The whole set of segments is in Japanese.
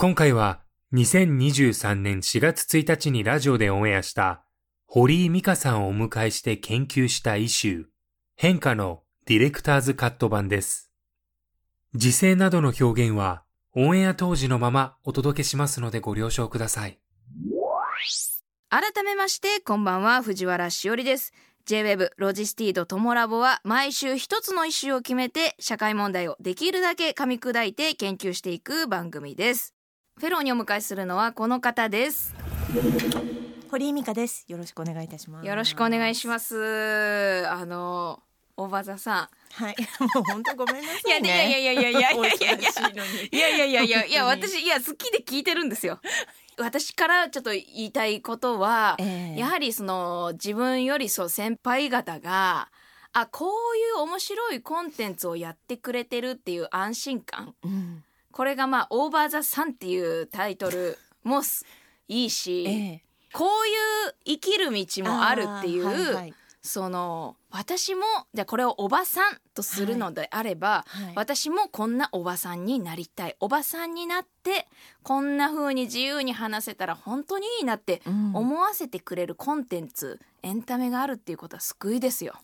今回は2023年4月1日にラジオでオンエアした堀井美香さんをお迎えして研究したイシュー変化のディレクターズカット版です。時制などの表現はオンエア当時のままお届けしますのでご了承ください。改めましてこんばんは藤原しおりです J-WAVE ロジスティードトモラボは毎週一つのイシューを決めて社会問題をできるだけ噛み砕いて研究していく番組ですフェローにお迎えするのはこの方です。堀井美香です。よろしくお願いいたします。よろしくお願いします。あの大場座さはい、もう本当ごめんなさいね。いやいやいやいやいやいやいやいやいや。いやいやいや私いや好きで聞いてるんですよ。私からちょっと言いたいことは、ええ。やはりその自分よりそう先輩方があこういう面白いコンテンツをやってくれてるっていう安心感。うん、これがまあ「オーバー・ザ・サン」っていうタイトルもすいいし、ええ。こういう生きる道もあるっていう、はいはいその私もじゃあこれをおばさんとするのであれば、はい私もこんなおばさんになりたい。おばさんになってこんな風に自由に話せたら本当にいいなってうん。思わせてくれるコンテンツエンタメがあるっていうことは救いですよ。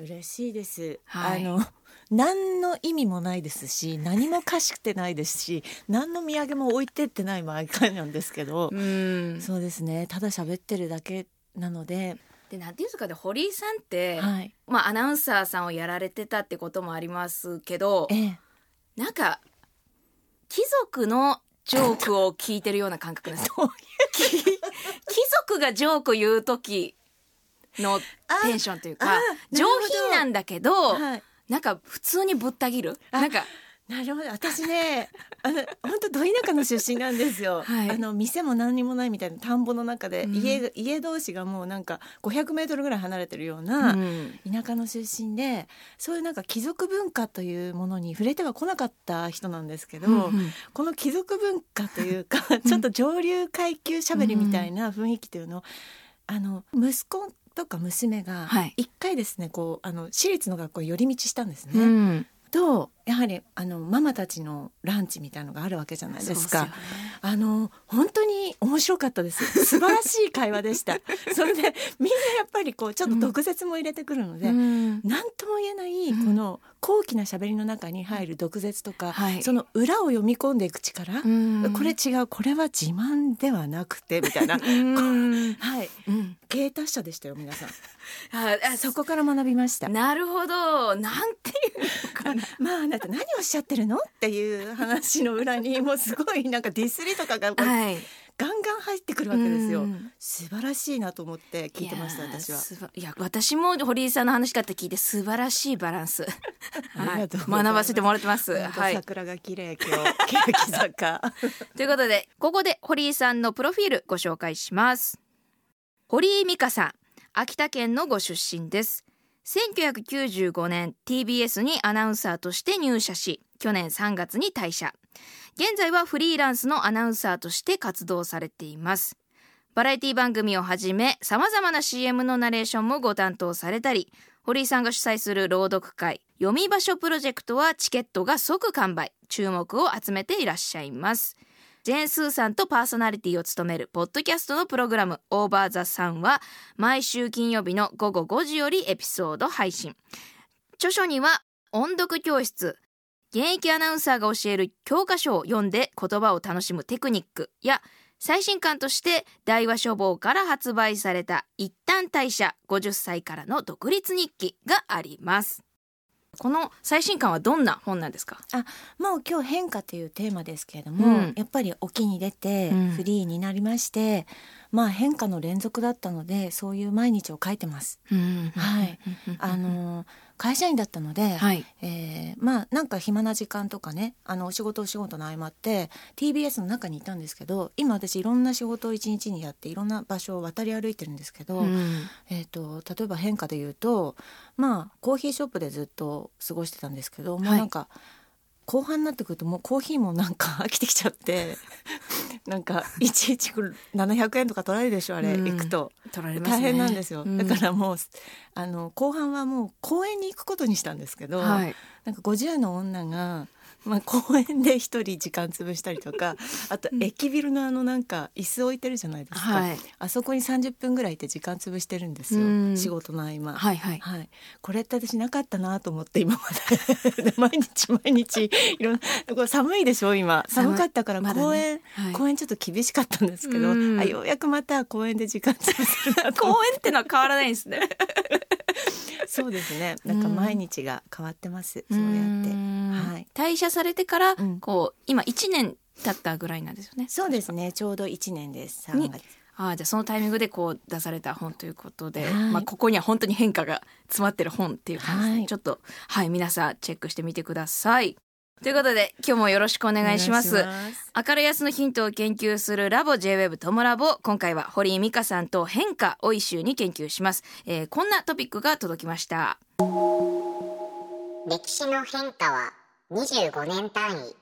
嬉しいです。はいあの 何の意味もないですし、何もかしくてないですし、何の土産も置いてってない毎回なんですけど、うんそうですね。ただ喋ってるだけなので、でなんていうんですかね堀井さんって、はい。まあ、アナウンサーさんをやられてたってこともありますけどええ、なんか貴族のジョークを聞いてるような感覚なんです 貴族がジョーク言う時のテンションというか上品なんだけど、はい。なんか普通にぶった切るあなんかなるほど。私ねあの本当ど田舎の出身なんですよ、はい。あの店も何にもないみたいな田んぼの中で、うん。家が家同士がもうなんか500メートルぐらい離れてるようなうん。田舎の出身で、そういうなんか貴族文化というものに触れてはこなかった人なんですけど、うんこの貴族文化というかちょっと上流階級しゃべりみたいな雰囲気というのを、あの息子とか娘がはい一回ですねこうあの私立の学校に寄り道したんですね。うんとやはりあのママたちのランチみたいのがあるわけじゃないですか。すよねあの本当に面白かったです。素晴らしい会話でした。それでみんなやっぱりこうちょっと毒舌も入れてくるので、うんなんとも言えないうんこの高貴な喋りの中に入る毒舌とか、はいその裏を読み込んでいく力、うんこれ違うこれは自慢ではなくてみたいな。うんはい、うん芸達者でしたよ皆さん。ああそこから学びました。なるほどなんて まああなた何おっしゃってるの？っていう話の裏にもうすごいなんかディスりとかがはい。ガンガン入ってくるわけですよ。うん。素晴らしいなと思って聞いてました私は。いや私も堀井さんの話かって聞いて素晴らしいバランス、ありはい学ばせてもらってます。桜が綺麗今日。欅坂。ということでここで堀井さんのプロフィールご紹介します。堀井美香さん秋田県のご出身です1995年 TBS にアナウンサーとして入社し去年3月に退社。現在はフリーランスのアナウンサーとして活動されています。バラエティ番組をはじめ様々な CM のナレーションもご担当されたり堀井さんが主催する朗読会読み場所プロジェクトはチケットが即完売。注目を集めていらっしゃいます。ジェーン・スーさんとパーソナリティを務めるポッドキャストのプログラム「オーバー・ザ・サン」は毎週金曜日の午後5時よりエピソード配信。著書には音読教室現役アナウンサーが教える教科書を読んで言葉を楽しむテクニックや最新刊として大和書房から発売された一旦退社50歳からの独立日記があります。この最新刊はどんな本なんですか？もう今日変化というテーマですけれども、うん。やっぱり沖に出てうん。フリーになりまして、まあ変化の連続だったのでそういう毎日を書いてます。はい。あの会社員だったので、はい。えーまあなんか暇な時間とかねあのお仕事お仕事の合間って TBS の中にいたんですけど今私いろんな仕事を一日にやっていろんな場所を渡り歩いてるんですけど、うん。えー、と例えば変化で言うとまあコーヒーショップでずっと過ごしてたんですけど、もうなんか後半になってくるともうコーヒーもなんか 飽きてきちゃってなんかいちいち700円とか取られるでしょあれ、うん行くと。取られますね。大変なんですよ、うん。だからもうあの後半はもう公園に行くことにしたんですけど、はい。なんか50の女が、まあ、公園で一人時間潰したりとか あとうん。駅ビルのあのなんか椅子置いてるじゃないですか、はい。あそこに30分ぐらいいて時間潰してるんですよ、うん。仕事の合間。はいはい。はい、これって私なかったなと思って今まで。で 毎日毎日いろんなこれ寒いでしょ今。寒かったからまだね。公園、はい。公園ちょっと厳しかったんですけど、うん。あようやくまた公園で時間潰せるな 公園ってのは変わらないんですね。そうですね。なんか毎日が変わってます、そうやって。はい退社されてから、うん。こう今1年経ったぐらいなんですよね。そうですね。ちょうど1年です。に3月。ああじゃあそのタイミングでこう出された本ということで、はい。まあ、ここには本当に変化が詰まってる本っていう感じで、はい。ちょっとはい皆さんチェックしてみてください。ということで今日もよろしくお願いします。明るい安のヒントを研究するラボ JWEB トモラボ。今回は堀井美香さんと変化を一周に研究します、えーこんなトピックが届きました。歴史の変化は25年単位。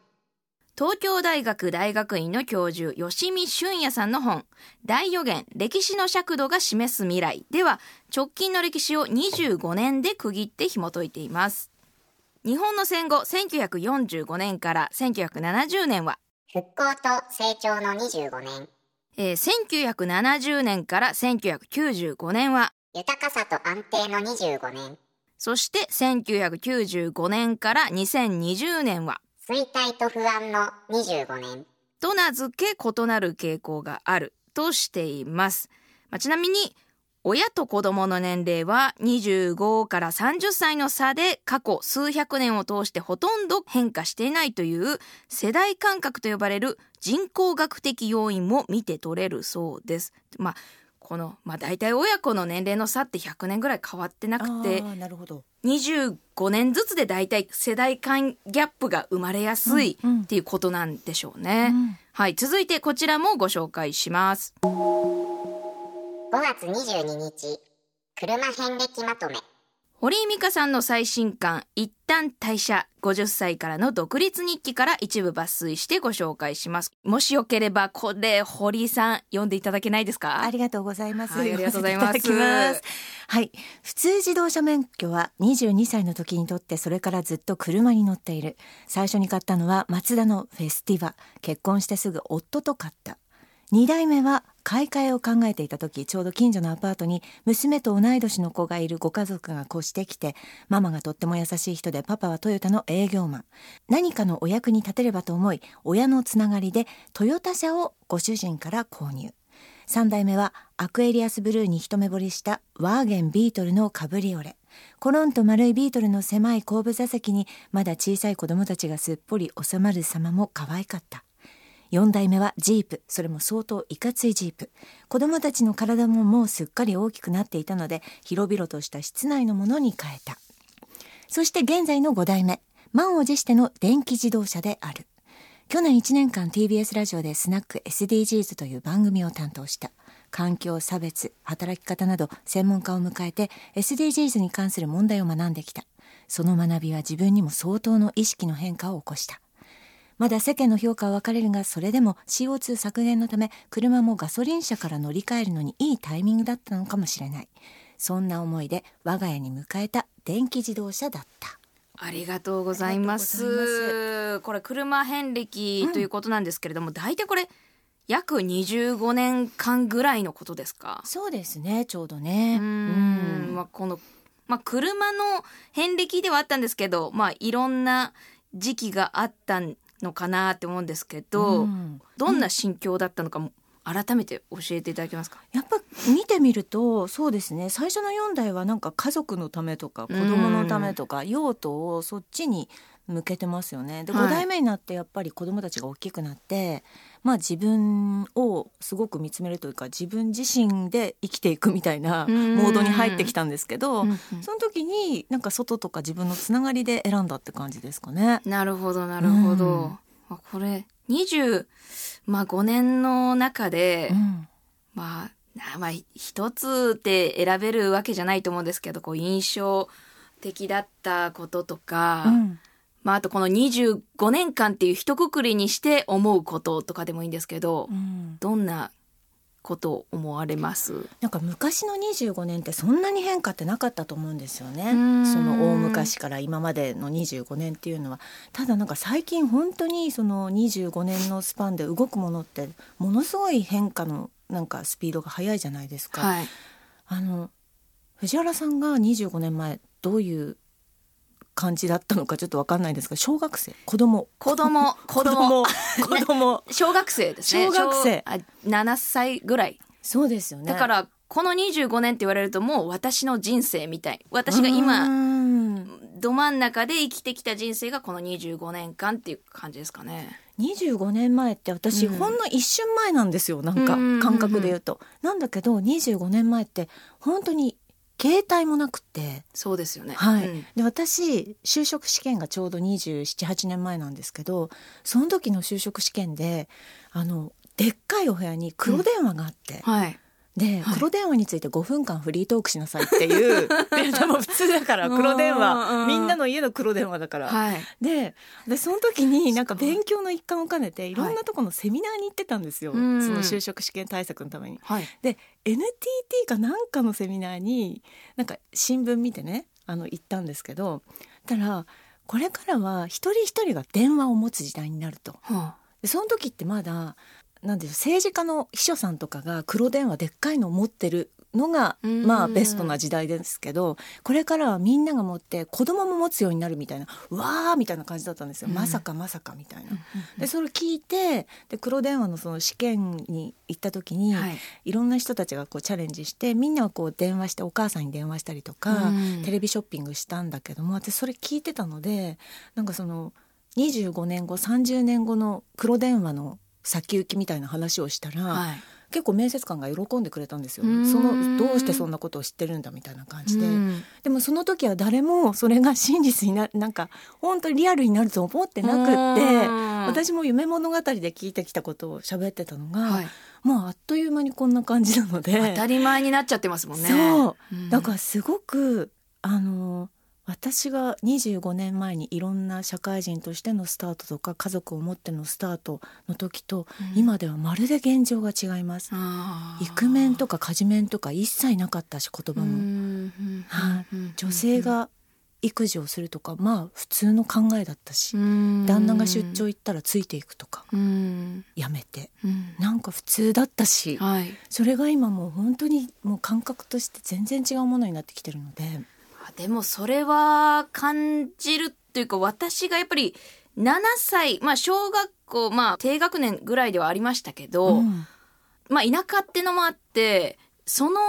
東京大学大学院の教授吉見俊也さんの本「大予言歴史の尺度が示す未来」では直近の歴史を25年で区切って紐解いています。日本の戦後1945年から1970年は、復興と成長の25年。えー1970年から1995年は豊かさと安定の25年そして1995年から2020年は衰退と不安の25年と名付け異なる傾向があるとしています。まあ、ちなみに親と子供の年齢は25から30歳の差で過去数百年を通してほとんど変化していないという世代間隔と呼ばれる人口学的要因も見て取れるそうです。まあこの、まあ、大体親子の年齢の差って100年ぐらい変わってなくてなるほど25年ずつで大体世代間ギャップが生まれやすいうんうんっていうことなんでしょうね。うんはい、続いてこちらもご紹介します。5月22日車遍歴まとめ堀井美香さんの最新刊一旦退社50歳からの独立日記から一部抜粋してご紹介します。もしよければこれ堀井さん読んでいただけないですか？ありがとうございます。はいありがとうございますはい。普通自動車免許は22歳の時に取ってそれからずっと車に乗っている。最初に買ったのはマツダのフェスティバ。結婚してすぐ夫と買った。2代目は買い替えを考えていた時ちょうど近所のアパートに娘と同い年の子がいるご家族が越してきてママがとっても優しい人でパパはトヨタの営業マン。何かのお役に立てればと思い親のつながりでトヨタ車をご主人から購入。3代目はアクエリアスブルーに一目惚れしたワーゲンビートルのカブリオレコロンと丸いビートルの狭い後部座席にまだ小さい子供たちがすっぽり収まる様も可愛かった。4代目はジープ。それも相当いかついジープ。子供たちの体ももうすっかり大きくなっていたので広々とした室内のものに変えた。そして現在の5代目。満を持しての電気自動車である。去年1年間 TBS ラジオでスナック SDGs という番組を担当した。環境差別働き方など専門家を迎えて SDGs に関する問題を学んできた。その学びは自分にも相当の意識の変化を起こした。まだ世間の評価は分かれるがそれでも CO2 削減のため車もガソリン車から乗り換えるのにいいタイミングだったのかもしれない。そんな思いで我が家に迎えた電気自動車だった。ありがとうございます。これ車遍歴ということなんですけれども、大体これ約25年間ぐらいのことですか？そうですねちょうどね。うーん。まあ、この、まあ、車の遍歴ではあったんですけど、まあ、いろんな時期があったのかなって思うんですけど、うん。どんな心境だったのかも改めて教えていただけますか？やっぱ見てみるとそうですね。最初の4代はなんか家族のためとか子供のためとか用途をそっちに向けてますよね。ではい。5代目になってやっぱり子供たちが大きくなって、まあ自分をすごく見つめるというか自分自身で生きていくみたいなうん。モードに入ってきたんですけど、うんうん。その時になんか外とか自分のつながりで選んだって感じですかね。なるほどなるほど、うん。あこれ20まあ5年の中で、うん。まあなまあ一つで選べるわけじゃないと思うんですけどこう印象的だったこととか、うんまああとこの25年間っていう一括りにして思うこととかでもいいんですけど、うん。どんなことを思われます？なんか昔の25年ってそんなに変化ってなかったと思うんですよね。うん。その大昔から今までの25年っていうのは。ただなんか最近本当にその25年のスパンで動くものってものすごい変化のなんかスピードが速いじゃないですか、はい。あの藤原さんが25年前どういう感じだったのかちょっとわかんないんですが小学生？子供？子供。子 子供。供子供。小学生ですね。小学生。小あ7歳ぐらい。そうですよね。だからこの25年って言われるともう私の人生みたい。私が今うん。ど真ん中で生きてきた人生がこの25年間っていう感じですかね。25年前って私、うん。ほんの一瞬前なんですよ。なんかうんうんうんうん。感覚で言うと。なんだけど25年前って本当に携帯もなくて、そうですよね。はいうんで私就職試験がちょうど278年前なんですけどその時の就職試験であのでっかいお部屋に黒電話があって、はい。で、はい黒電話について5分間フリートークしなさいっていうで でも普通だから黒電うん話みんなの家の黒電話だから。はい。ででその時になんか勉強の一環を兼ねていろんなところのセミナーに行ってたんですよ、うんその就職試験対策のために。はい。で NTT かなんかのセミナーになんか新聞見てねあの行ったんですけどたらこれからは一人一人が電話を持つ時代になると。はでその時ってまだなんで政治家の秘書さんとかが黒電話でっかいのを持ってるのがうん。まあベストな時代ですけどこれからはみんなが持って子供も持つようになるみたいなうわーみたいな感じだったんですよ、うん。まさかまさかみたいな。あでそれを聞いてで黒電話のその試験に行った時に、はい。いろんな人たちがこうチャレンジしてみんなはこう電話してお母さんに電話したりとか、うん。テレビショッピングしたんだけども私それ聞いてたのでなんかその25年後30年後の黒電話の先行きみたいな話をしたら、はい。結構面接官が喜んでくれたんですよ。うんそのどうしてそんなことを知ってるんだみたいな感じで。うんでもその時は誰もそれが真実にななんか本当にリアルになると思ってなくってうん私も夢物語で聞いてきたことを喋ってたのが、はい。もうあっという間にこんな感じなので当たり前になっちゃってますもんね。そううんだからすごくあの私が25年前にいろんな社会人としてのスタートとか家族を持ってのスタートの時と、うん。今ではまるで現状が違います。イクメンとか家事面とか一切なかったし言葉うも、んはい。うん。女性が育児をするとかまあ普通の考えだったし、うん。旦那が出張行ったらついていくとかうん。やめて。うん。なんか普通だったし、はい。それが今もう本当にもう感覚として全然違うものになってきてるので。あでもそれは感じるっていうか私がやっぱり7歳まあ小学校まあ低学年ぐらいではありましたけど、うん。まあ田舎ってのもあってその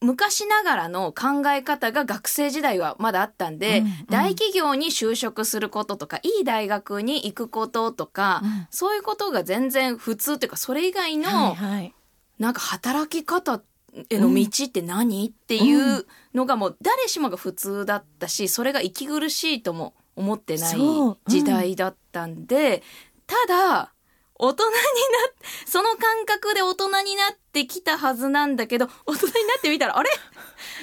昔ながらの考え方が学生時代はまだあったんで、うんうん。大企業に就職することとかいい大学に行くこととか、うん。そういうことが全然普通っていうかそれ以外の、はいはい。なんか働き方への道って何、っていうのがもう誰しもが普通だったしそれが息苦しいとも思ってない時代だったんで、ただ大人になっその感覚で大人になってきたはずなんだけど大人になってみたらあれ？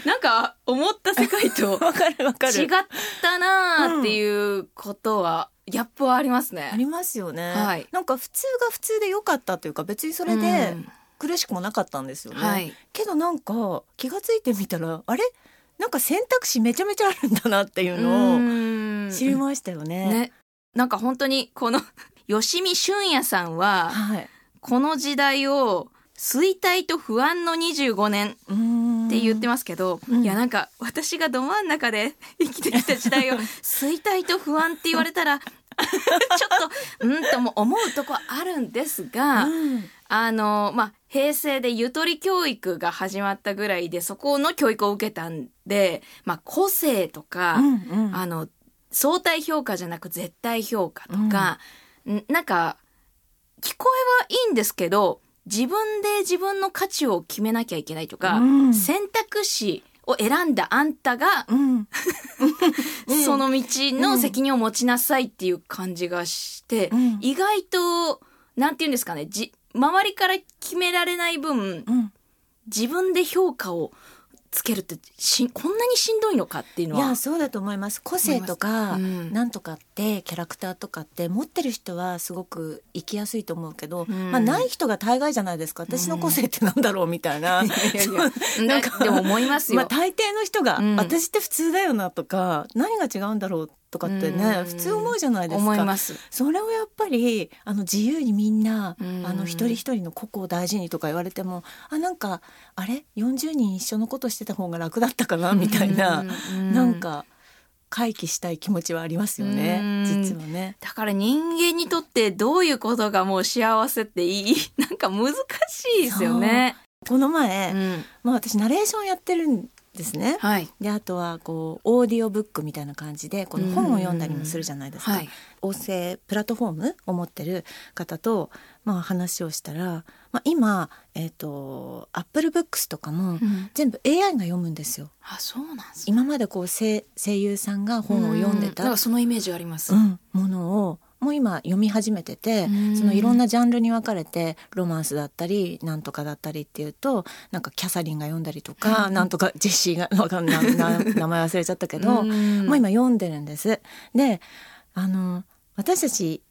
なんか思った世界と 違ったなーっていうことは、ギャップはありますね。ありますよね、はい。なんか普通が普通で良かったというか別にそれでうん苦しくもなかったんですよね、はい。けどなんか気がついてみたらあれ？なんか選択肢めちゃめちゃあるんだなっていうのをうん。知りましたよね、ね、なんか本当にこの 吉見俊也さんははい。この時代を衰退と不安の25年って言ってますけど、うん。いやなんか私がど真ん中で 生きてきた時代を衰退と不安って言われたら とうんとも思うとこあるんですが、うん。あのまあ平成でゆとり教育が始まったぐらいでそこの教育を受けたんで、まあ、個性とか、うんうん。あの相対評価じゃなく絶対評価とか、ん。なんか聞こえはいいんですけど自分で自分の価値を決めなきゃいけないとか、うん。選択肢を選んだあんたが、うん。その道の責任を持ちなさいっていう感じがして、うん。意外となんて言うんですかねじ周りから決められない分うん。自分で評価をつけるってしこんなにしんどいのかっていうのはいやそうだと思います。個性とか、うん。なんとかってキャラクターとかって持ってる人はすごく生きやすいと思うけど、うん。まあない人が大概じゃないですか。私の個性ってなんだろうみたいな、そうなんかでも思いますよ、まあ大抵の人が、うん。私って普通だよなとか何が違うんだろうとかってね、うん。普通思うじゃないですか。思います。それをやっぱりあの自由にみんな、うん。あの一人一人の個々を大事にとか言われてもあなんかあれ？40人一緒のことしてた方が楽だったかな？みたいな、うん。なんか回帰したい気持ちはありますよね、うん。実はね。だから人間にとってどういうことがもう幸せっていい？なんか難しいですよね。この前、うん。まあ私ナレーションやってるんですね。はい。であとはこうオーディオブックみたいな感じでこの本を読んだりもするじゃないですか。はい。音声プラットフォームを持ってる方と、まあ、話をしたら、まあ、今、えー、と Apple Books とかもうん全部 AI が読むんですよ。あ、そうなんですね。今までこう声声優さんが本を読んでたうなんかそのイメージあります。うんものをもう今読み始めててうん。そのいろんなジャンルに分かれてロマンスだったりなんとかだったりっていうとなんかキャサリンが読んだりとかなんとかジェシーがわかんな名前忘れちゃったけどうん。もう今読んでるんです。であの私たち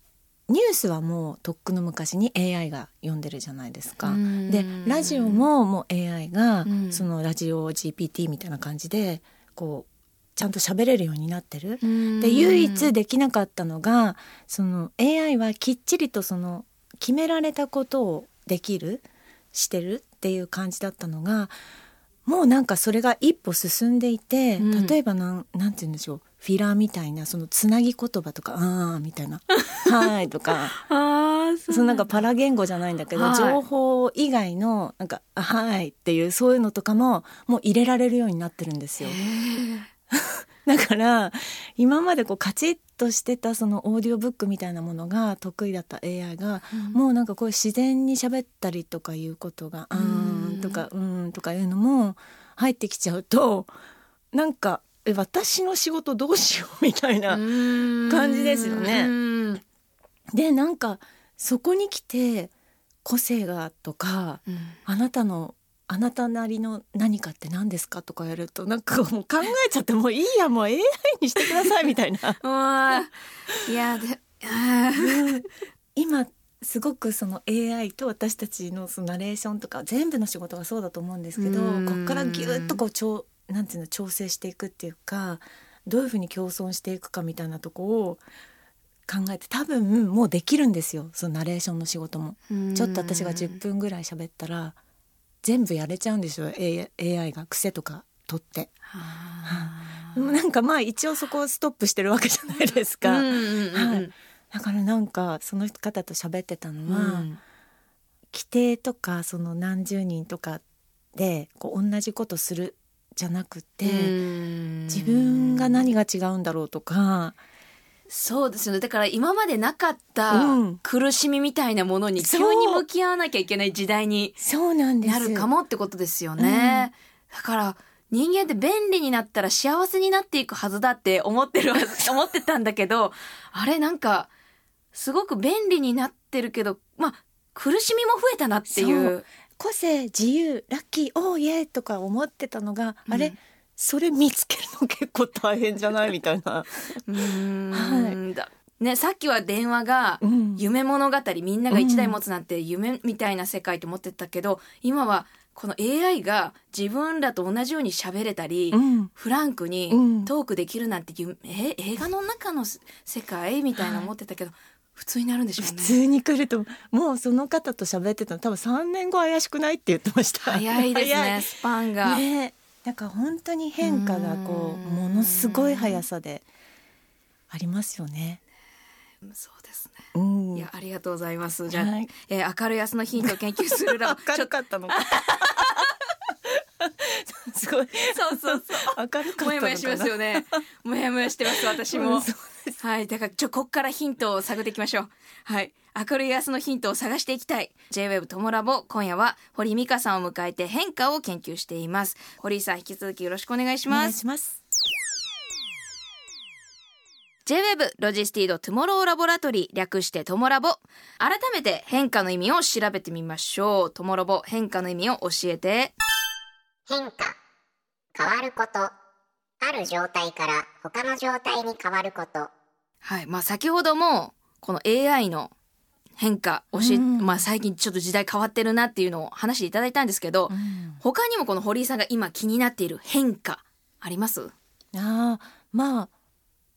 ニュースはもうとっくの昔に AI が読んでるじゃないですか。うん。でラジオももう AI がうん。そのラジオ GPT みたいな感じでこうちゃんと喋れるようになってる。うんで唯一できなかったのがその AI はきっちりとその決められたことをできるしてるっていう感じだったのがもうなんかそれが一歩進んでいて、うん例えばなんなんて言うんでしょうフィラーみたいなそのつなぎ言葉とか「あー」みたいな「はい」とか。ああ、そのなんかパラ言語じゃないんだけど、はい情報以外のなんか「あはい」っていうそういうのとかももう入れられるようになってるんですよ。だから今までこうカチッとしてたそのオーディオブックみたいなものが得意だった AI が、もうなんかこう自然に喋ったりとかいうことが「うーん」とか「うーん」とかいうのも入ってきちゃうとなんかえ私の仕事どうしようみたいな。感感じですよね。でなんかそこに来て個性がとかあなたのあなたなりの何かって何ですかとかやるとなんかもう考えちゃってもういいやもう AI にしてくださいみたいな。いやで今すごくその AI と私たちのそのナレーションとか全部の仕事がそうだと思うんですけどうん。こっからギュッとこう調なんていうの調整していくっていうかどういうふうに共存していくかみたいなとこを考えて多分もうできるんですよそのナレーションの仕事も。ちょっと私が10分ぐらい喋ったら全部やれちゃうんですよ。AI が癖とか取って。でもなんかまあ一応そこをストップしてるわけじゃないですか。だからなんかその方と喋ってたのは、うん。規定とかその何十人とかでこう同じことするじゃなくて、うん。自分が何が違うんだろうとか、そうですよね。だから今までなかっうたん。苦しみみたいなものに急に向き合わなきゃいけない時代になるかもってことですよね、だから人間って便利になったら幸せになっていくはずだって思ってる 思ってたんだけどあれなんかすごく便利になってるけどまあ苦しみも増えたなっていう。個性自由ラッキーオーイエーとか思ってたのが、うん。あれそれ見つけるの結構大変じゃない？みたいな。うーん。だね、さっきは電話がうん。夢物語みんなが一台持つなんて夢みたいな世界と思ってたけど今はこの AI が自分らと同じように喋れたり、うん。フランクにうん。トークできるなんて夢え映画の中の世世界？みたいな思ってたけど、普通になるんでしょうね。普通に来るともうその方と喋ってたの多分3年後怪しくないって言ってました。早いです 早ねスパンが。ねなんか本当に変化がこううん。ものすごい速さでありますよね。そうですね。うん。いやありがとうございます。じゃあ、はい。えー明るい明日のヒントを研究するラボ 明るかったのかすごいそうそうそう明るかったのかなもやもやしますよね。もやもやしてます、私も。はい。だから、ちょ、こっからヒントを探っていきましょう。はい。明るい明日のヒントを探していきたい。J-Web ともラボ、今夜は堀美香さんを迎えて変化を研究しています。堀井さん、引き続きよろしくお願いしお願います。します。J-Web ロジスティードトゥモローラボラトリー略してトモラボ。改めて変化の意味を調べてみましょう。トモラボ変化の意味を教えて。変化。変わること。ある状態から他の状態に変わること。はい。まあ先ほども、この AI の変化、教え、うんまあ最近ちょっと時代変わってるなっていうのを話していただいたんですけど、他にもこの堀井さんが今気になっている変化、あります？ああまあ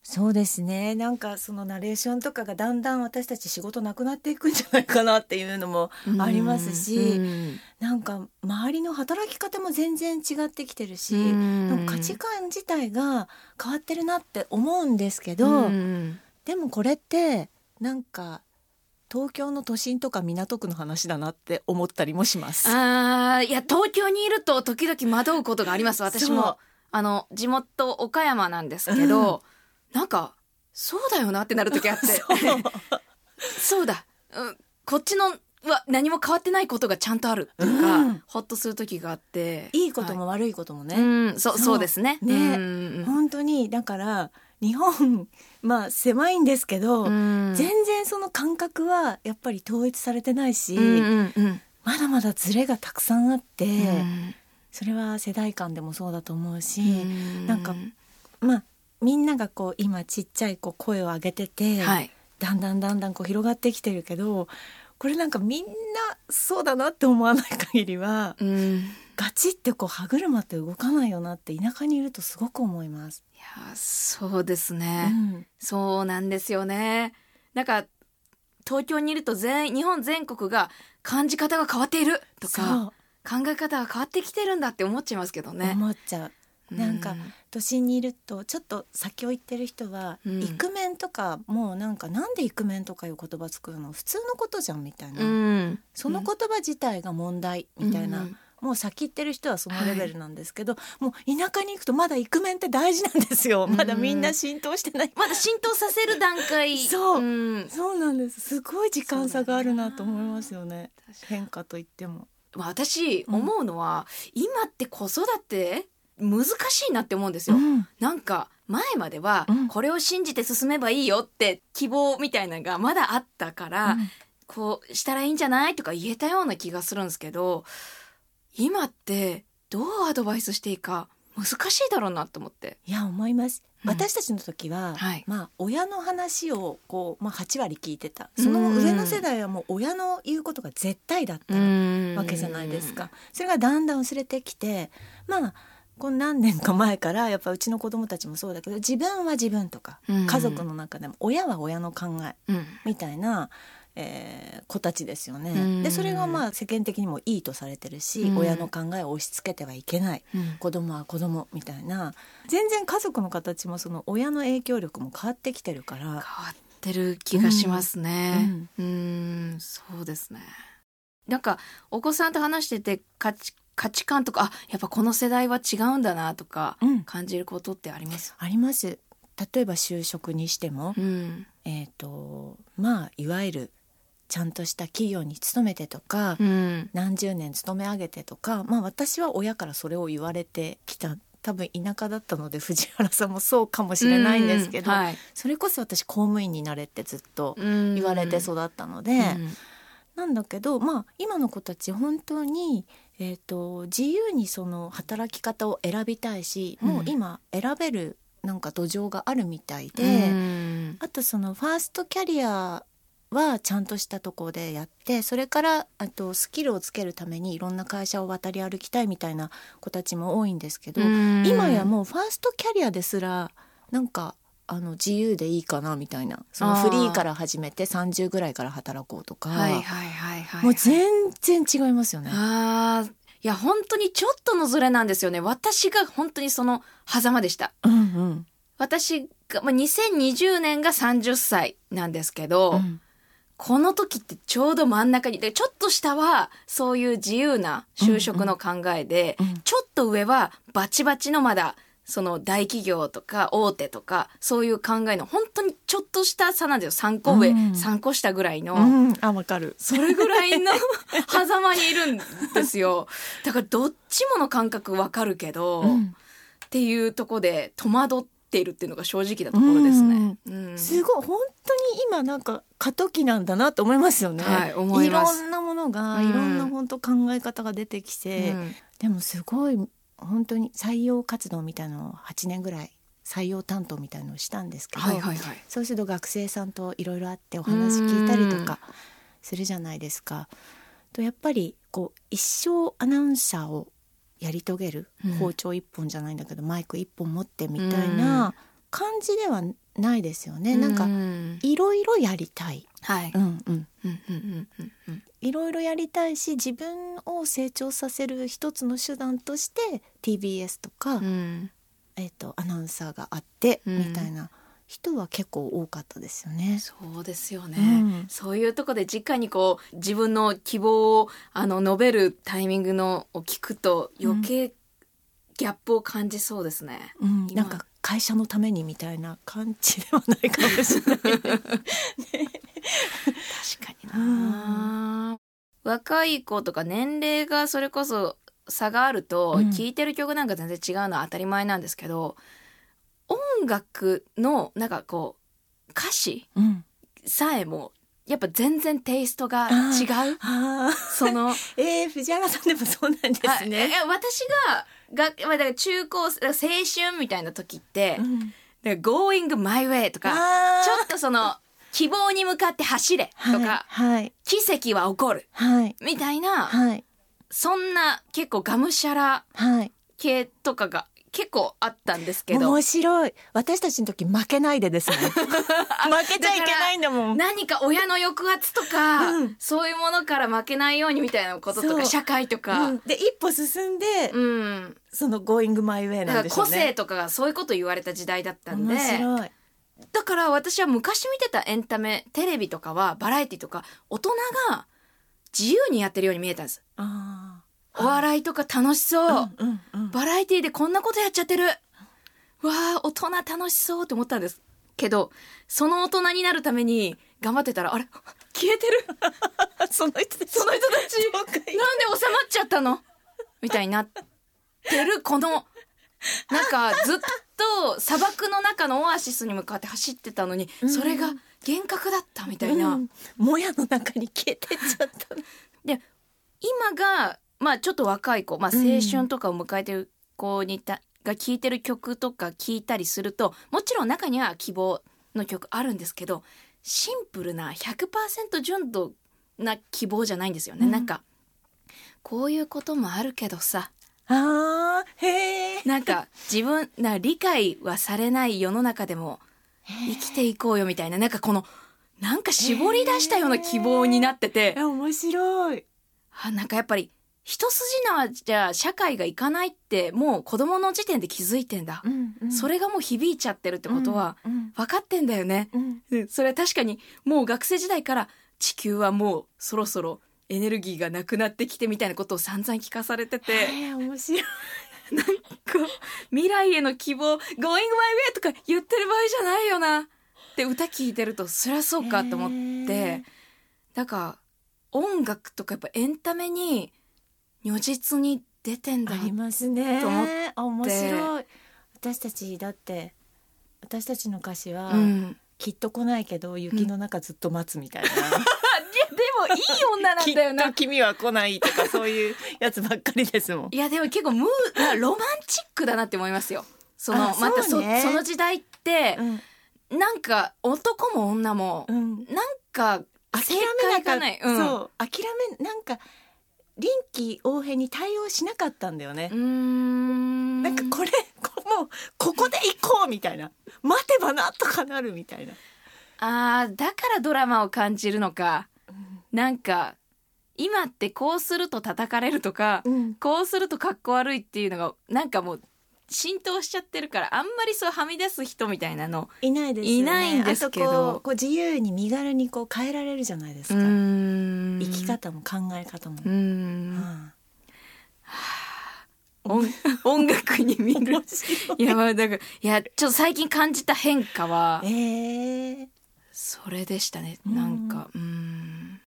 そうですね。なんかそのナレーションとかがだんだん私たち仕事なくなっていくんじゃないかなっていうのもありますし、うん。なんか周りの働き方も全然違ってきてるし、うん。価値観自体が変わってるなって思うんですけど、うん。でもこれってなんか東京の都心とか港区の話だなって思ったりもします。ああ、いや、東京にいると時々惑うことがあります、私も。あの、地元岡山なんですけど、なんか、そうだよなってなる時あって。そう。だ、うん。こっちのは何も変わってないことがちゃんとあるっていうか、うん。ほっとする時があって。いいことも悪いこともね、うん、そう、そうですね。ね。うん。本当にだから日本 まあ狭いんですけど、うん。全然その感覚はやっぱり統一されてないし、うんうんうん。まだまだズレがたくさんあって、うん。それは世代間でもそうだと思うし、うん。なんかまあみんながこう今ちっちゃいこう声を上げてて、はい。だんだんだんだんこう広がってきてるけどこれなんかみんなそうだなって思わない限りはうん。ガチってこう歯車って動かないよなって田舎にいるとすごく思います。いや、そうですうね。んそうなんですよね。なんか、東京にいると全、日本全国が感じ方が変わっているとか、考え方が変わってきてるんだって思っちゃいますけどね。思っちゃう。なんかうん。都心にいるとちょっと先を行ってる人は、うん。イクメンとかもうなんかなんでイクメンとかいう言葉作るの？普通のことじゃんみたいな、うん。その言葉自体が問題みたいな、うん。もう先行ってる人はそのレベルなんですけど、もう田舎に行くとまだイクメンって大事なんですよ。まだみんな浸透してない、まだ浸透させる段階。そう。うん。そうなんです。すごい時間差があるなと思いますよね。変化といっても。まあ私、思うのは、今って子育て難しいなって思うんですよ。うん。なんか前まではうん。これを信じて進めばいいよって希望みたいなのがまだあったから、うん。こうしたらいいんじゃないとか言えたような気がするんですけど今ってどうアドバイスしていいか難しいだろうなと思って。いや思います、うん。私たちの時は、はい。まあ親の話をこう、まあ、8割聞いてた。その上の世代はもう親の言うことが絶対だったわけじゃないですか。それがだんだん薄れてきてまあこの何年か前からやっぱうちの子供たちもそうだけど自分は自分とか、うん家族の中でも親は親の考えうんみたいな、えー子たちですよね。うんでそれがまあ世間的にもいいとされてるし、うん親の考えを押し付けてはいけない。うん子供は子供みたいな全然家族の形もその親の影響力も変わってきてるから変わってる気がしますね。うん、そうですね。なんかお子さんと話してて価値価値観とかあやっぱこの世代は違うんだなとかうん。感じることってあります？あります。例えば就職にしても、うん、えっ、とまあいわゆるちゃんとした企業に勤めてとか、うん、何十年勤め上げてとかまあ私は親からそれを言われてきた。多分田舎だったので 藤原さんもそうかもしれないんですけど、うん。はい、それこそ私公務員になれってずっと言言われて育ったので、なんだけどまあ今の子たち本当に、えー、と自由にその働き方を選びたいし、うん。もう今選べるなんか土壌があるみたいで、うん。あとそのファーストキャリアはちゃんとしたところでやってそれからあとスキルをつけるためにいろんな会社を渡り歩きたいみたいな子たちも多いんですけど、うん。今やもうファーストキャリアですらなんかあの自由でいいかなみたいなそのフリーから始めて30ぐらいから働こうとか、はいはいはいはい。もう全然違いますよね。ああ、いや本当にちょっとのズレなんですよね。私が本当にその狭間でした。うんうん私が、まあ、2020年が30歳なんですけど、うんこの時ってちょうど真ん中にでちょっと下はそういう自由な就職の考えで、うんうんちょっと上はバチバチのまだその大企業とか大手とかそういう考えの本当にちょっとした差なんですよ。3個上、うん。3個下ぐらいの。うん、あわかる。それぐらいの 狭間にいるんですよ。だからどっちもの感覚わかるけど、うん。っていうとこで戸惑っているっていうのが正直なところですね。うんすごい。本当に今なんか過渡期なんだなと思いますよね。はい思います。ろんなものが、うんいろんな本当考え方が出てきて、うん。でもすごい本当に採用活動みたいなのを8年ぐらい採用担当みたいのをしたんですけど、はいはいはい。そうすると学生さんといろいろあってお話聞いたりとかするじゃないですか。とやっぱりこう一生アナウンサーをやり遂げる、うん包丁一本じゃないんだけどマイク一本持ってみたいな感じではないですよね。なんかうんいろいろやりたい。はい。うんうん。うんうんうんうんうんいろいろやりたいし自分を成長させる一つの手段として TBS とか、うんえっとアナウンサーがあって、うんみたいな人は結構多かったですよね。そうですよね、うんそういうとこで直にこう自分の希望をあの述べるタイミングのを聞くと余計ギャップを感じそうですね。うん、今なんか会社のためにみたいな感じではないかもしれない。確かにな、若い子とか年齢がそれこそ差があるとうん。聴いてる曲なんか全然違うのは当たり前なんですけど、音楽のなんかこう歌詞うん、さえもやっぱ全然テイストが違う。その えー、藤原さんでもそうなんですね。や私がが、まあ、だから中高青春みたいな時ってう、ん、だから Going My Way とかちょっとその希望に向かって走れとか、はい、はい、奇跡は起こる。はい、みたいな、はい、そんな結構がむしゃらはい。系とかが結構あったんですけど面白い。私たちの時負けないでですね。負けちゃいけないんだもん。何か親の抑圧とか、うんそういうものから負けないようにみたいなこととか社会とうかん、で一歩進んで、うん、その Going My Way だからなんでしょうね。個性とかがそういうこと言われた時代だったんで面白い。だから私は昔見てたエンタメテレビとかはバラエティとか大人が自由にやってるように見えたんですあお笑いとか楽しそう、あ、うん、うん、うん。バラエティでこんなことやっちゃってる。わあ大人楽しそうって思ったんです。けどその大人になるために頑張ってたらあれ？消えてる。その人たち。その人たち。なんで収まっちゃったの？みたいになってる。このなんかずっと砂漠の中のオアシスに向かって走ってたのにうん。それが幻覚だったみたいな、うん。もやの中に消えてっちゃった。の。で今がまあちょっと若い子、まあ、青春とかを迎えてる子にた、が聴いてる曲とか聴いたりするともちろん中には希望の曲あるんですけどシンプルな100%純度な希望じゃないんですよね、うん。なんかこういうこともあるけどさ。ああ、へえ。なんか自分な理解はされない世の中でも生きていこうよみたいな。なんかこのなんか絞り出したような希望になってて、え面白い。あなんかやっぱり一筋縄じゃ社会がいかないってもう子供の時点で気づいてんだ、ん、うん。それがもう響いちゃってるってことはうん、分かってんだよね、うん、うんそれは確かにもう学生時代から地球はもうそろそろエネルギーがなくなってきてみたいなことを散々聞かされてて。えー面白い。こう未来への希望「Going my way」とか言ってる場合じゃないよなって歌聞いてるとそりゃそうかと思って、へーだから音楽とかやっぱエンタメに如実に出てんだありますね。と思っあ面白い。私たちだって私たちの歌詞は、うん、きっと来ないけど雪の中ずっと待つみたいな。いやでもいい女なんだよな。と君は来ないとかそういうやつばっかりですもん。いやでも結構ムーなロマンチックだなって思いますよ。そのあまたそそうねその時代ってう、ん、なんか男も女も、うん、なんか諦めなかった、うん、そう。諦めなんか臨機応変に対応しなかったんだよね。ん。なんかこれこもうここで行こうみたいな。待てばなんとかなるみたいな。あーだからドラマを感じるのか。なんか今ってこうすると叩かれるとか、うん。こうするとかっこ悪いっていうのがなんかもう浸透しちゃってるからあんまりそうはみ出す人みたいなのいないですよね。いないんですけど。こう自由に身軽にこう変えられるじゃないですか、き方も考え方も、ううんん音 音楽に見る。い。いやまあだからいやちょっと最近感じた変化はえー、それでしたね。うん。なんかうん。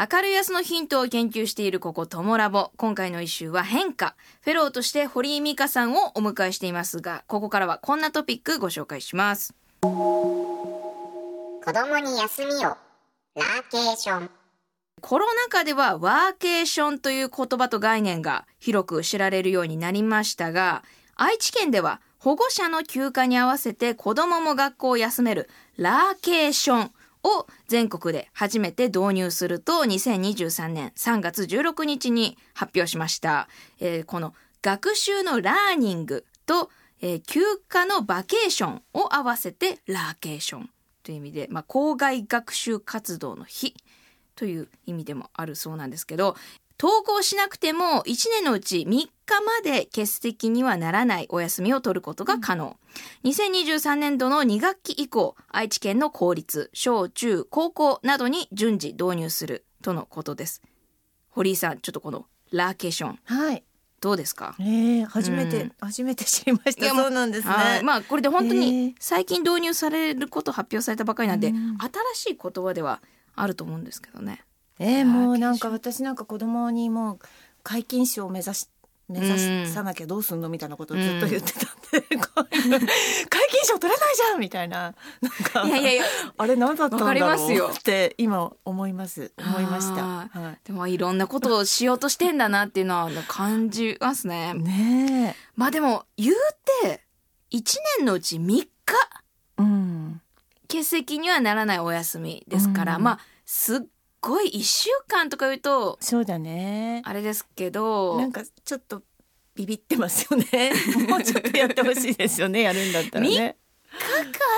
明るい明日のヒントを研究しているここトモラボ。今回の一周は変化。フェローとして堀井美香さんをお迎えしていますがここからはこんなトピックご紹介します。子供に休みを。ラーケーションコロナ禍ではワーケーションという言葉と概念が広く知られるようになりましたが、愛知県では保護者の休暇に合わせて子供も学校を休めるラーケーションを全国で初めて導入すると2023年3月16日に発表しました。えーこの学習のラーニングと、えー休暇のバケーションを合わせてラーケーションという意味で、まあ、校外学習活動の日という意味でもあるそうなんですけど登校しなくても1年のうち3日まで欠席にはならないお休みを取ることが可能、2023年度の2学期以降愛知県の公立小中高校などに順次導入するとのことです。堀井さんちょっとこのラーケーションはい。どうですか？えー、初めて、うん。初めて知りました。そうなんですね、はい。まあこれで本当へにー。最近導入されること発表されたばかりなんで、うん。新しい言葉ではあると思うんですけどね。えー、もうなんか私なんか子供にもう皆勤賞を目指し目指さなきゃどうすんのみたいなことをずっと言ってたんで、こういう皆勤賞取れないじゃんみたいな。なんかいやいやいや。あれ何だったんだろすよ。うって今思います。思いました、あはでもいろんなことをしようとしてんだなっていうのは感じますね。い、ねまあでも言うて1年のうち3日欠席にはならないお休みですから、うん。まあすっごい1週間とか言うとそうだね。あれですけどなんかちょっとビビってますよね。もうちょっとやってほしいですよねやるんだったらね。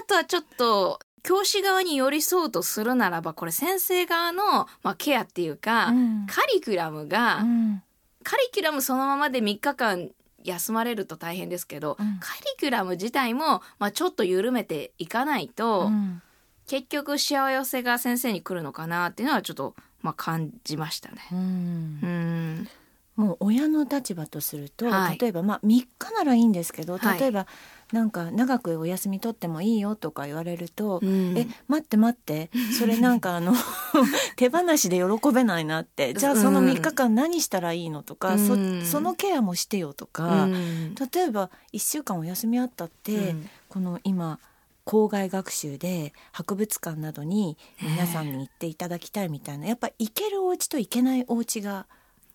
あとはちょっと教師側に寄り添うとするならばこれ先生側の、まあ、ケアっていうか、うん。カリキュラムが、うん。カリキュラムそのままで3日間休まれると大変ですけど、うん。カリキュラム自体も、まあ、ちょっと緩めていかないと、うん。結局幸せが先生に来るのかなっていうのはちょっと、まあ、感じましたね。うん。うん。もう親の立場とすると、はい。例えばまあ3日ならいいんですけどはい。例えばなんか長くお休み取ってもいいよとか言われると、うん。え待って待ってそれなんかあの 手放しで喜べないなってじゃあそのうん3日間何したらいいのとか、うん。そそのケアもしてよとか、うん。例えば1週間お休みあったって、うん。この今校外学習で博物館などに皆さんに行っていただきたいみたいなやっぱ行けるお家と行けないお家が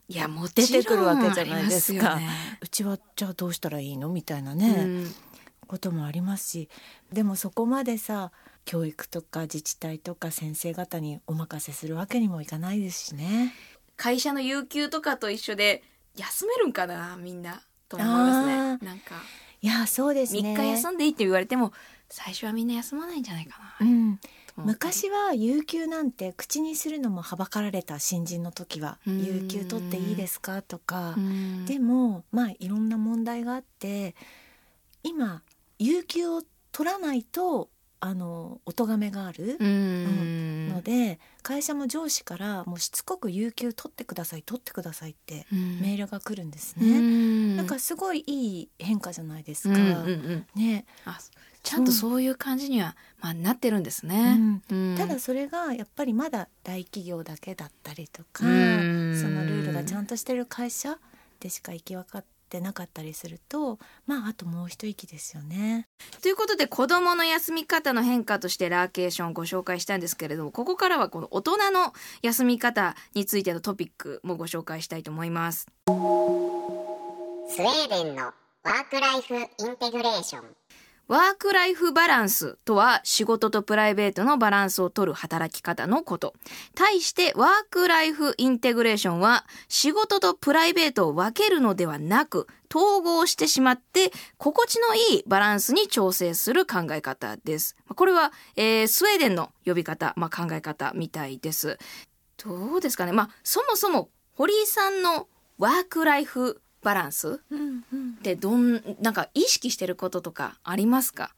いやも出てくるわけじゃないですか。ね。うちはじゃあどうしたらいいのみたいなうね、んこともありますしでもそこまでさ教育とか自治体とか先生方にお任せするわけにもいかないですしね。会社の有給とかと一緒で休めるんかなみんなと思いますね。あなんーかいやそうですね。3日休んでいいって言われても最初はみんな休まないんじゃないかな、うん、昔は有給なんて口にするのもはばかられた新人の時は「うん有給取っていいですか?」とか。うん。でもまあいろんな問題があって今有給を取らないとあのお咎めがあるうん。ので、会社も上司からもうしつこく有給取ってください取ってくださいってうん。メールが来るんですうね。ん。なんかすごいいい変化じゃないですか。うんうんうん。ね、あちゃんとそういう感じには、まあ、なってるんですうね。ん。うん。ただそれがやっぱりまだ大企業だけだったりとか、うん。そのルールがちゃんとしてる会社でしか行き分かってなかったりするとまああともう一息ですよね。ということで子どもの休み方の変化としてラーケーションをご紹介したんですけれどもここからはこの大人の休み方についてのトピックもご紹介したいと思います。スウェーデンのワークライフインテグレーションワークライフバランスとは仕事とプライベートのバランスを取る働き方のこと。対してワークライフインテグレーションは仕事とプライベートを分けるのではなく統合してしまって心地のいいバランスに調整する考え方です。これは、えースウェーデンの呼び方、まあ、考え方みたいです。どうですかねまあそもそも堀井さんのワークライフバランス？うんうん。ってどんなんか意識してることとかありますか？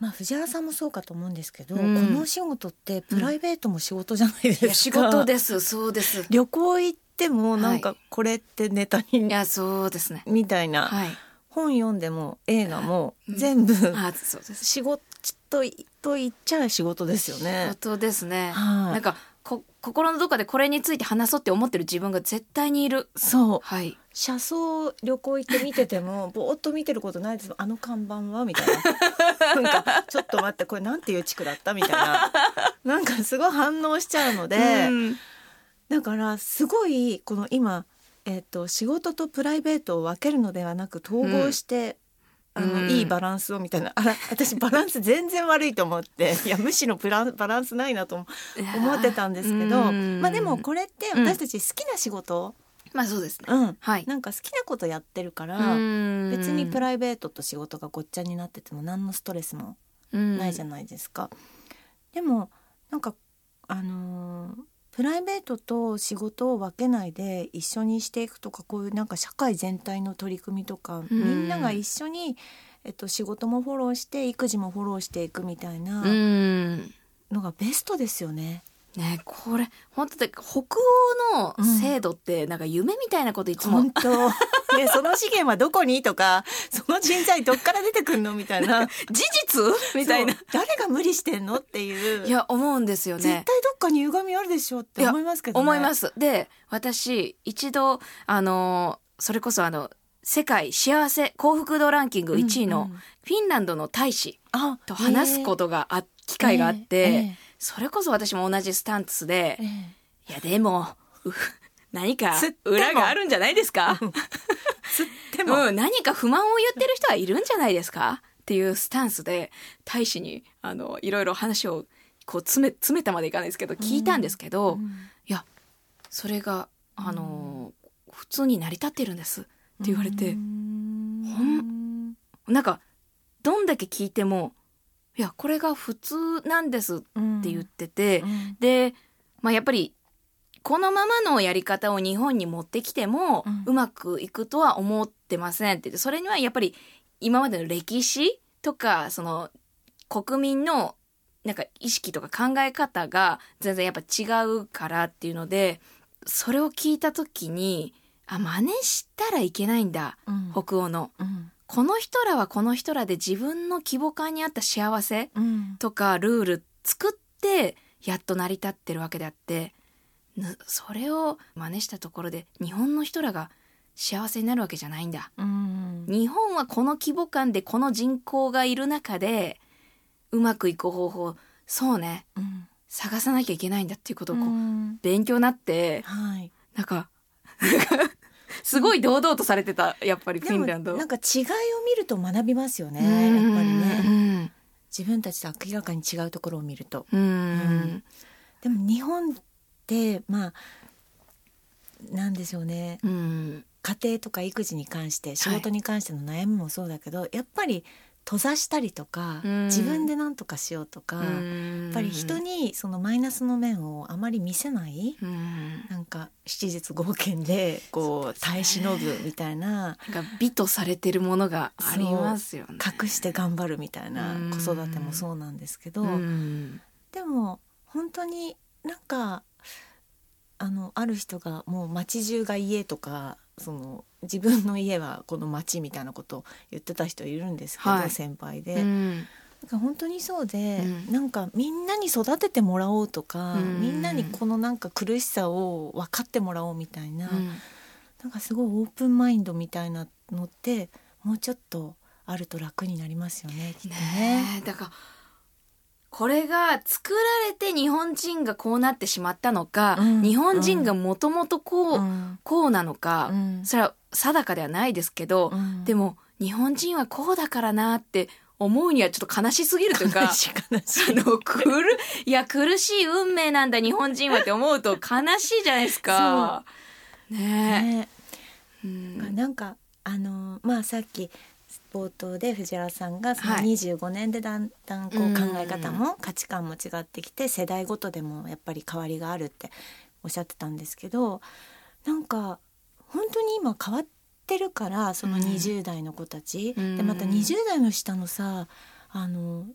まあ藤原さんもそうかと思うんですけど、うん。このお仕事ってプライベートも仕事じゃないですか。いや仕事です。そうです。旅行行ってもなんかこれってネタに、いやそうですね。みたいな、はい。本読んでも映画もうん。全部、あそうです。仕事とと言っちゃ仕事ですよ仕ね。事ですね。はい。なんかこ心のどっかでこれについて話そうって思ってる自分が絶対にいる。そう。はい。車窓旅行行って見てても ぼーっと見てることないです。あの看板はみたいな。なんかちょっと待ってこれなんていう地区だった？みたいな。なんかすごい反応しちゃうので、うん。だからすごいこの今、えっと仕事とプライベートを分けるのではなく統合して、あのうん。いいバランスをみたいな。あら私バランス全然悪いと思って いやむしろプランバランスないなと思思ってたんですけどうん。まあでもこれって私たち好きな仕事、まあそうですね。うん。はい。なんか好きなことやってるから、別別にプライベートと仕事がごっちゃになってても何のストレスもないじゃんないですか。でもなんかあのープライベートと仕事を分けないで一緒にしていくとかこういうなんか社会全体の取り組みとか、みんなが一緒に、えっと、仕事もフォローして育児もフォローしていくみたいなうんのがベストですよね。ねこれ本当で北欧の制度ってなんか夢みたいなこといつも、本当。ね、その資源はどこに？とかその人材どっから出てくんの？みたいな。事実？みたいな。誰が無理してんの？っていう。いや思うんですよ絶対ねどっかに歪みあるでしょ？って思いますけどね。思います。で私一度あのそれこそあの世界幸せ幸福度ランキング1位のうん。うんフィンランドの大使あと話すことがあ機会があって、えそれこそ私も同じスタンスでええ。えいやでもう 何か裏があるんじゃないですか？うん、何か不満を言ってる人はいるんじゃないですか？っていうスタンスで大使にあのいろいろ話をこう詰め詰めたまでいかないですけど聞いたんですけど、いやそれがあの、普通に成り立ってるんです。って言われて、んなんかどんだけ聞いてもいやこれが普通なんですって言ってて、で、まあ、やっぱりこのままのやり方を日本に持ってきても、うん。うまくいくとは思ってませんって言ってそれにはやっぱり今までの歴史とかその国民のなんか意識とか考え方が全然やっぱ違うからっていうのでそれを聞いた時にあ真似したらいけないんだうん。北欧の。うんこの人らはこの人らで自分の規模感に合った幸せうん。とかルール作ってやっと成り立ってるわけであってぬそれを真似したところで日本の人らが幸せになるわけじゃないんだ。うん。日本はこの規模感でこの人口がいる中でうまくいく方法そうねうん。探さなきゃいけないんだっていうことをこう、うん。勉強になってはい。なんか すごい堂々とされてたやっぱりフィンランド。なんか違いを見ると学びますよねうん。やっぱりね。うん。自分たちと明らかに違うところを見ると。うん。でも日本ってまあなんでしょうね。うん。家庭とか育児に関して仕事に関しての悩みもそうだけど、やっぱり閉ざしたりとか、うん。自分で何とかしようとか、やっやぱり人にそのマイナスの面をあまり見せないうん。なんか七日合憲でこう耐え忍ぶみたいななんか美とされてるものがありますよね。隠して頑張るみたいなうん。子育てもそうなんですけど、うん。でも本当になんかあのある人がもう町中が家とかその自分の家はこの町みたいなことを言ってた人いるんですけど、はい。先輩で、うん。なんか本当にそうで、うん。なんかみんなに育ててもらおうとか、うん。みんなにこのなんか苦しさを分かってもらおうみたいな、うん。なんかすごいオープンマインドみたいなのってもうちょっとあると楽になりますよねきっとね。ねえだからこれが作られて日本人がこうなってしまったのか、うん。日本人がもともとこう、うん。こうなのか、うん。それは定かではないですけど、うん。でも日本人はこうだからなって思うにはちょっと悲しすぎるというか 悲しい悲しい。あの苦るいや苦しい運命なんだ日本人はって思うと悲しいじゃないですか。ね。ね。え、うん。なんかあのまあさっき冒頭で藤原さんがそのはい。25年でだんだんこううん。考え方も価値観も違ってきて世代ごとでもやっぱり変わりがあるっておっしゃってたんですけどなんか本当に今変わっってるからそのうん。20代の子たち、うん。でまた20代の下のさあの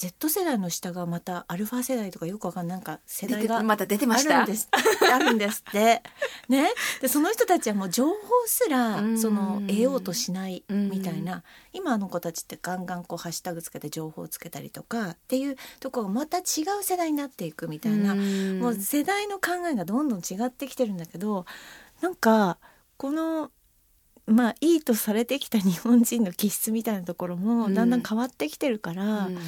Z 世代の下がまたアルファ世代とかよくわかんない。なんか世代がまた出てました？あるんです。あるんですって。ね、でその人たちはもう情報すらうん。その得ようとしないみたいな。今の子たちってガンガンこうハッシュタグつけて情報をつけたりとかっていうところがまた違う世代になっていくみたいな、もう世代の考えがどんどん違ってきてるんだけどなんかこのまあいいとされてきた日本人の気質みたいなところうん。もだんだん変わってきてるから、うん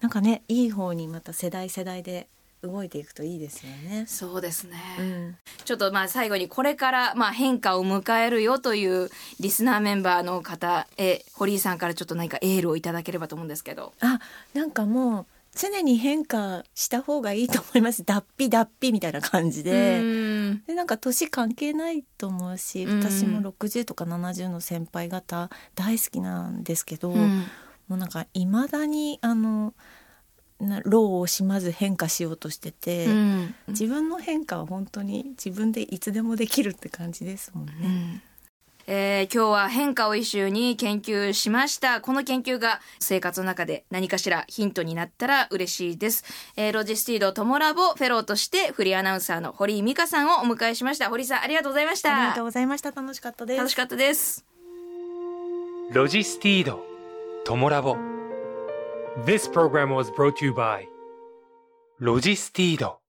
なんかねいい方にまた世代世代で動いていくといいですよね。そうですね、うんちょっとまあ最後にこれからまあ変化を迎えるよというリスナーメンバーの方へ堀井さんからちょっと何かエールをいただければと思うんですけど。あなんかもう常に変化した方がいいと思います脱皮脱皮みたいな感じで。うんでなんか年関係ないと思うしうん私も60とか70の先輩方大好きなんですけど、うんもうなんかいまだにあのな労を惜しまず変化しようとしてて、うん自分の変化は本当に自分でいつでもできるって感じですもんね。えー今日は変化をイシューに研究しました。この研究が生活の中で何かしらヒントになったら嬉しいです。えーロジスティードトモラボフェローとしてフリーアナウンサーの堀井美香さんをお迎えしました。堀井さんありがとうございましたありがとう。ございました楽しかったです。楽しかったです。ロジスティードトモラボ This program was brought to you by ロジスティード